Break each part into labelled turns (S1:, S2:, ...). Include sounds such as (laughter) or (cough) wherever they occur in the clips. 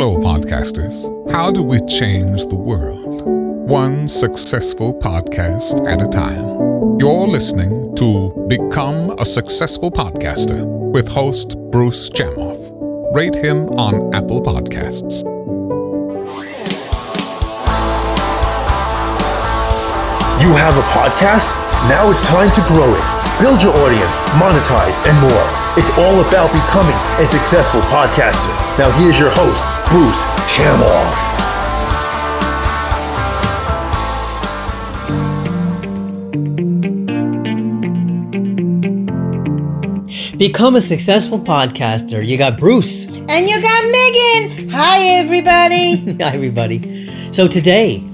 S1: Hello, podcasters. How do we change the world? One successful podcast at a time. You're listening to Become a Successful Podcaster with host Bruce Chamoff. Rate him on Apple Podcasts.
S2: You have a podcast? Now it's time to grow it. Build your audience, monetize, and more. It's all about becoming a successful podcaster. Now here's your host, Bruce Chamoff.
S3: Become a successful podcaster. You got Bruce.
S4: And you got Megan. Hi, everybody. (laughs)
S3: Hi, everybody. So today,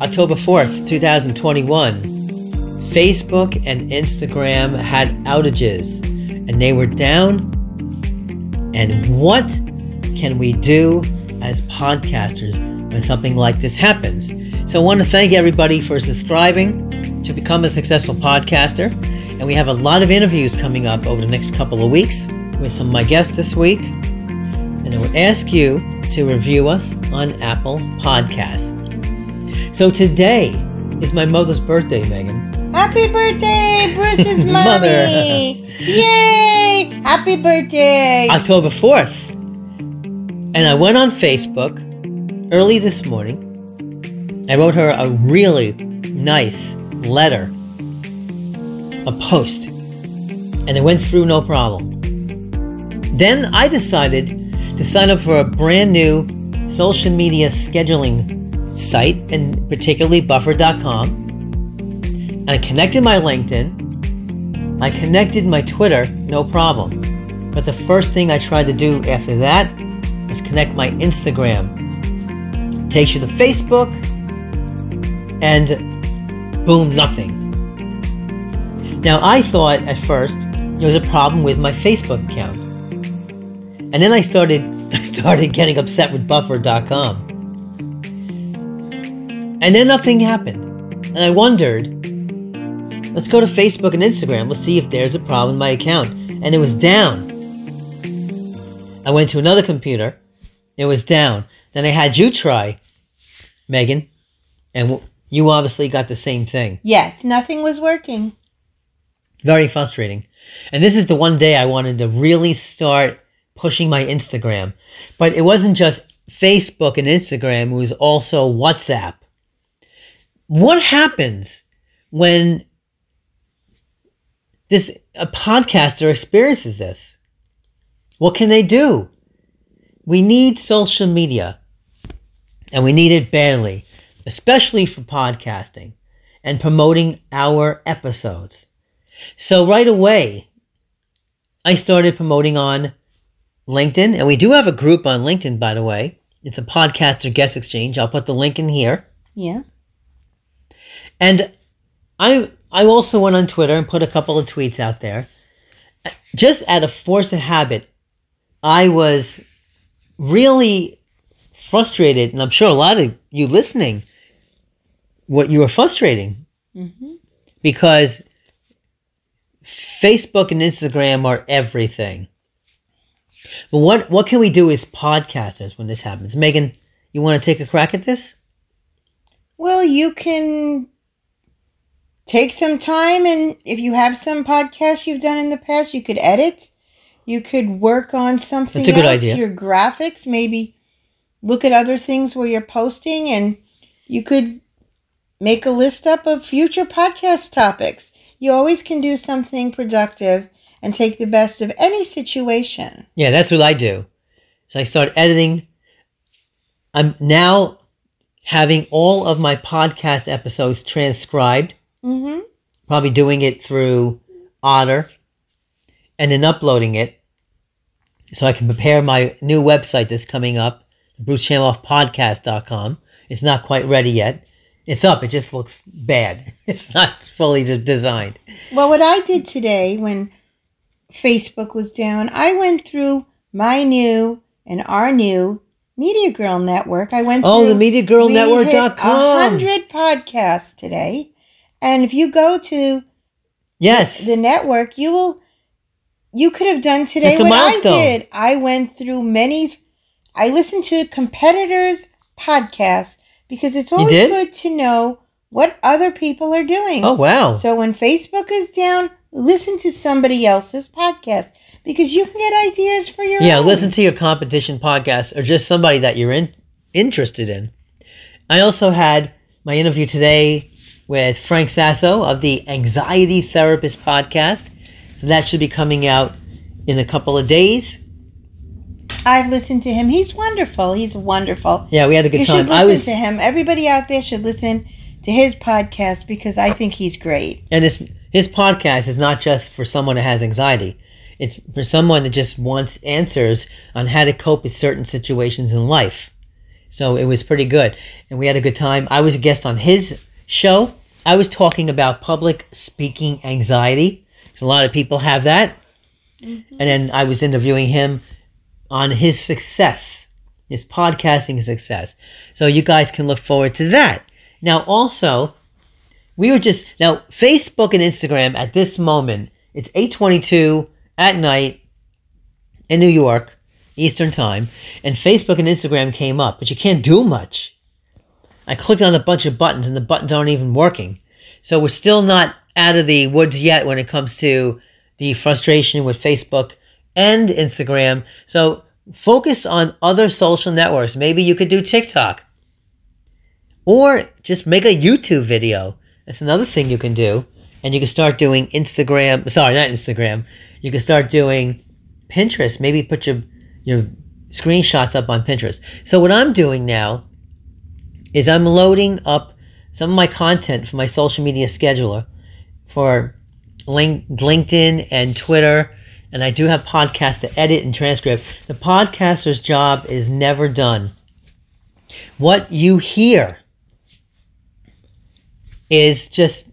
S3: October 4th, 2021, Facebook and Instagram had outages and they were down. And what can we do as podcasters when something like this happens? So I want to thank everybody for subscribing to become a successful podcaster. And we have a lot of interviews coming up over the next couple of weeks with some of my guests this week. And I would ask you to review us on Apple Podcasts. So today is my mother's birthday, Megan.
S4: Happy birthday, Bruce's (laughs) mommy. Yay! Happy birthday.
S3: October 4th. And I went on Facebook early this morning. I wrote her a really nice letter, a post, and it went through no problem. Then I decided to sign up for a brand new social media scheduling site, and particularly buffer.com. And I connected my LinkedIn. I connected my Twitter, no problem. But the first thing I tried to do after that was connect my Instagram. Takes you to Facebook, and boom, nothing. Now I thought at first there was a problem with my Facebook account. And then I started (laughs) I started getting upset with buffer.com. And then nothing happened. And I wondered, let's go to Facebook and Instagram. Let's see if there's a problem with my account. And it was down. I went to another computer. It was down. Then I had you try, Megan. And you obviously got the same thing.
S4: yes, nothing was working.
S3: Very frustrating. And this is the one day I wanted to really start pushing my Instagram. But it wasn't just Facebook and Instagram, it was also WhatsApp. What happens when this a podcaster experiences this? What can they do? We need social media. And we need it badly, especially for podcasting and promoting our episodes. So right away, I started promoting on LinkedIn, and we do have a group on LinkedIn, by the way. It's a podcaster guest exchange. I'll put the link in here.
S4: Yeah.
S3: And I I also went on Twitter and put a couple of tweets out there. Just out of force of habit, I was really frustrated, and I'm sure a lot of you listening, what you were frustrating
S4: hmm
S3: because Facebook and Instagram are everything. But what what can we do as podcasters when this happens? Megan, you want to take a crack at this?
S4: Well, you can take some time, and if you have some podcasts you've done in the past, you could edit. You could work on something
S3: That's a good
S4: else,
S3: idea.
S4: Your graphics, maybe look at other things where you're posting, and you could make a list up of future podcast topics. You always can do something productive and take the best of any situation.
S3: Yeah, that's what I do. So I start editing. I'm now having all of my podcast episodes transcribed,
S4: Mm-hmm.
S3: probably doing it through Otter, and then uploading it so I can prepare my new website that's coming up, brucechamoffpodcast.com. It's not quite ready yet. It's up, it just looks bad. (laughs) It's not fully de- designed.
S4: Well, what I did today when Facebook was down, I went through my new and our new Media Girl Network. I went
S3: Oh,
S4: through
S3: the MediaGirlNetwork.com.
S4: hundred podcasts today, and if you go to
S3: Yes.
S4: the network, you will. You could have done today
S3: a
S4: what. I did. I went through many I listened to competitors' podcasts because it's always good to know what other people are doing.
S3: Oh wow.
S4: So when Facebook is down, listen to somebody else's podcast because you can get ideas for your
S3: Yeah,
S4: own.
S3: listen to your competition podcast or just somebody that you're in, interested in. I also had my interview today with Frank Sasso of the Anxiety Therapist podcast. So that should be coming out in a couple of days.
S4: I've listened to him. He's wonderful. He's wonderful.
S3: Yeah, we had a good
S4: You
S3: time.
S4: should
S3: I
S4: listen
S3: was
S4: to him. Everybody out there should listen to his podcast because I think he's great.
S3: and his his podcast is not just for someone that has anxiety. It's for someone that just wants answers on how to cope with certain situations in life. So it was pretty good, and we had a good time. I was a guest on his show. I was talking about public speaking anxiety. a lot of people have that, mm-hmm. and then I was interviewing him on his success, his podcasting success. So you guys can look forward to that. Now, also, we were just now Facebook and Instagram at this moment. It's eight twenty-two at night in New York, Eastern Time, and Facebook and Instagram came up, but you can't do much. I clicked on a bunch of buttons, and the buttons aren't even working. So we're still not out of the woods yet when it comes to the frustration with Facebook and Instagram. So focus on other social networks. Maybe you could do TikTok. Or just make a YouTube video. That's another thing you can do. And you can start doing Instagram. Sorry, not Instagram. You can start doing Pinterest. Maybe put your your screenshots up on Pinterest. So what I'm doing now is I'm loading up some of my content for my social media scheduler for Link, LinkedIn and Twitter. And I do have podcasts to edit and transcript. The podcaster's job is never done. What you hear is just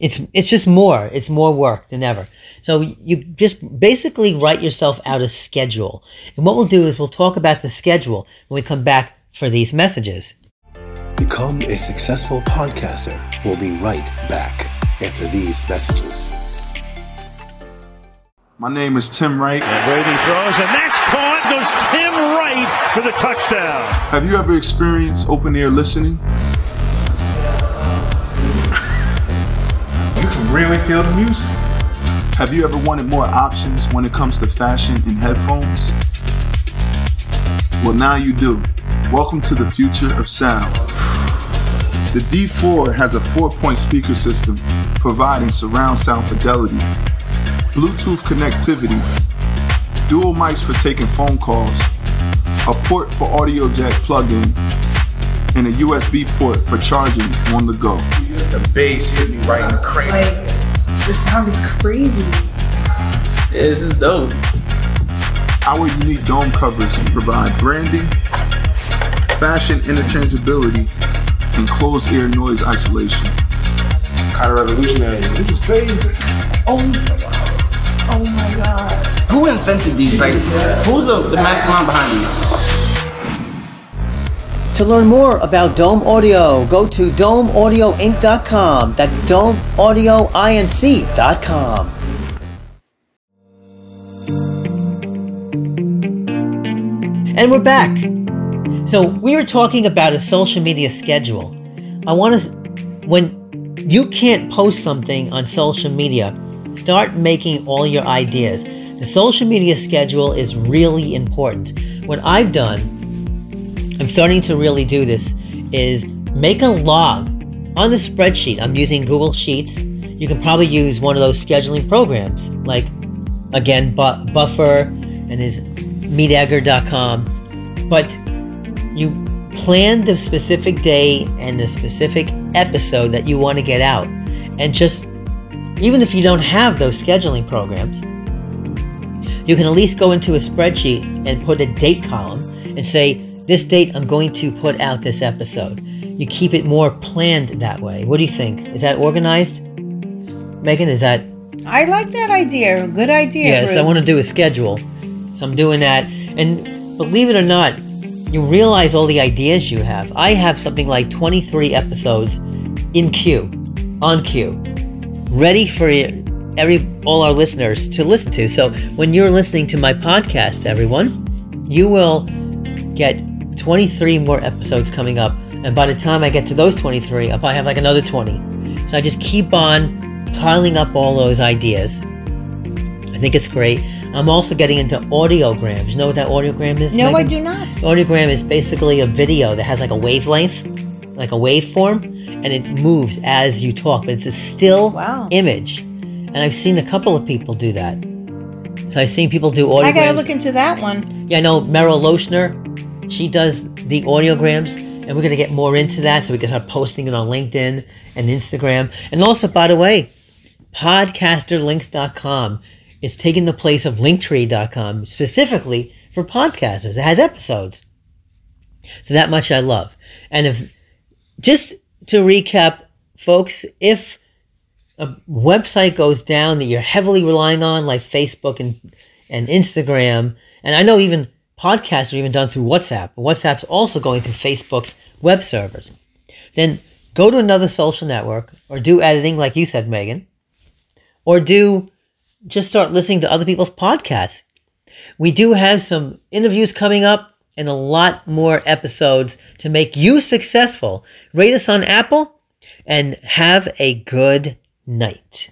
S3: it's it's just more it's more work than ever so you just basically write yourself out a schedule and what we'll do is we'll talk about the schedule when we come back for these messages
S2: Become a successful podcaster. We'll be right back after these messages.
S5: My name is Tim Wright.
S6: Brady throws, and that's caught. Goes Tim Wright for the touchdown.
S5: Have you ever experienced open air listening? You can really feel the music. Have you ever wanted more options when it comes to fashion and headphones? Well, now you do. Welcome to the future of sound. The D4 has a four point speaker system providing surround sound fidelity, Bluetooth connectivity, dual mics for taking phone calls, a port for audio jack plug-in, and a USB port for charging on the go.
S7: The bass hit me right in the cranium.
S8: Like, the sound is crazy.
S7: Yeah, this is dope.
S5: Our unique dome covers provide branding, fashion interchangeability, and closed ear noise isolation.
S7: Kind of revolutionary. This is crazy.
S8: Oh, oh my god.
S7: Who invented these? Like, who's the, the mastermind behind these?
S3: to learn more about dome audio go to domeaudioinc.com that's domeaudioinc.com and we're back so we were talking about a social media schedule. I want to when you can't post something on social media start making all your ideas. The social media schedule is really important. What i've done i'm starting to really do this is make a log on the spreadsheet. I'm using google sheets. You can probably use one of those scheduling programs like again Bu- buffer and is meetedgar.com but you plan the specific day and the specific episode that you want to get out and just even if you don't have those scheduling programs you can at least go into a spreadsheet and put a date column and say this date i'm going to put out this episode you keep it more planned that way what do you think is that organized megan is that
S4: I like that idea. Good idea.
S3: Yes, I want to do a schedule. So I'm doing that. And believe it or not, you realize all the ideas you have. I have something like 23 episodes in queue, on queue, ready for every all our listeners to listen to. So when you're listening to my podcast, everyone, you will get 23 more episodes coming up. And by the time I get to those 23, I'll probably have like another 20. So I just keep on piling up all those ideas. I think it's great. I'm also getting into audiograms. You know what that audiogram is?
S4: No, I do not.
S3: Audiogram is basically a video that has like a wavelength, like a waveform, and it moves as you talk, but it's a still
S4: Wow.
S3: image. And I've seen a couple of people do that. So I've seen people do audiograms.
S4: I gotta look into that one.
S3: Yeah, I know Meryl Lochner. She does the audiograms, and we're gonna get more into that so we can start posting it on LinkedIn and Instagram. And also, by the way, podcasterlinks.com is taking the place of linktree.com specifically for podcasters. It has episodes. So that much I love. And if just to recap, folks, if a website goes down that you're heavily relying on, like Facebook and, and Instagram, and I know even podcasts are even done through WhatsApp. WhatsApp's also going through Facebook's web servers. Then go to another social network or do editing, like you said, Megan, or do just start listening to other people's podcasts. We do have some interviews coming up and a lot more episodes to make you successful. Rate us on Apple and have a good night.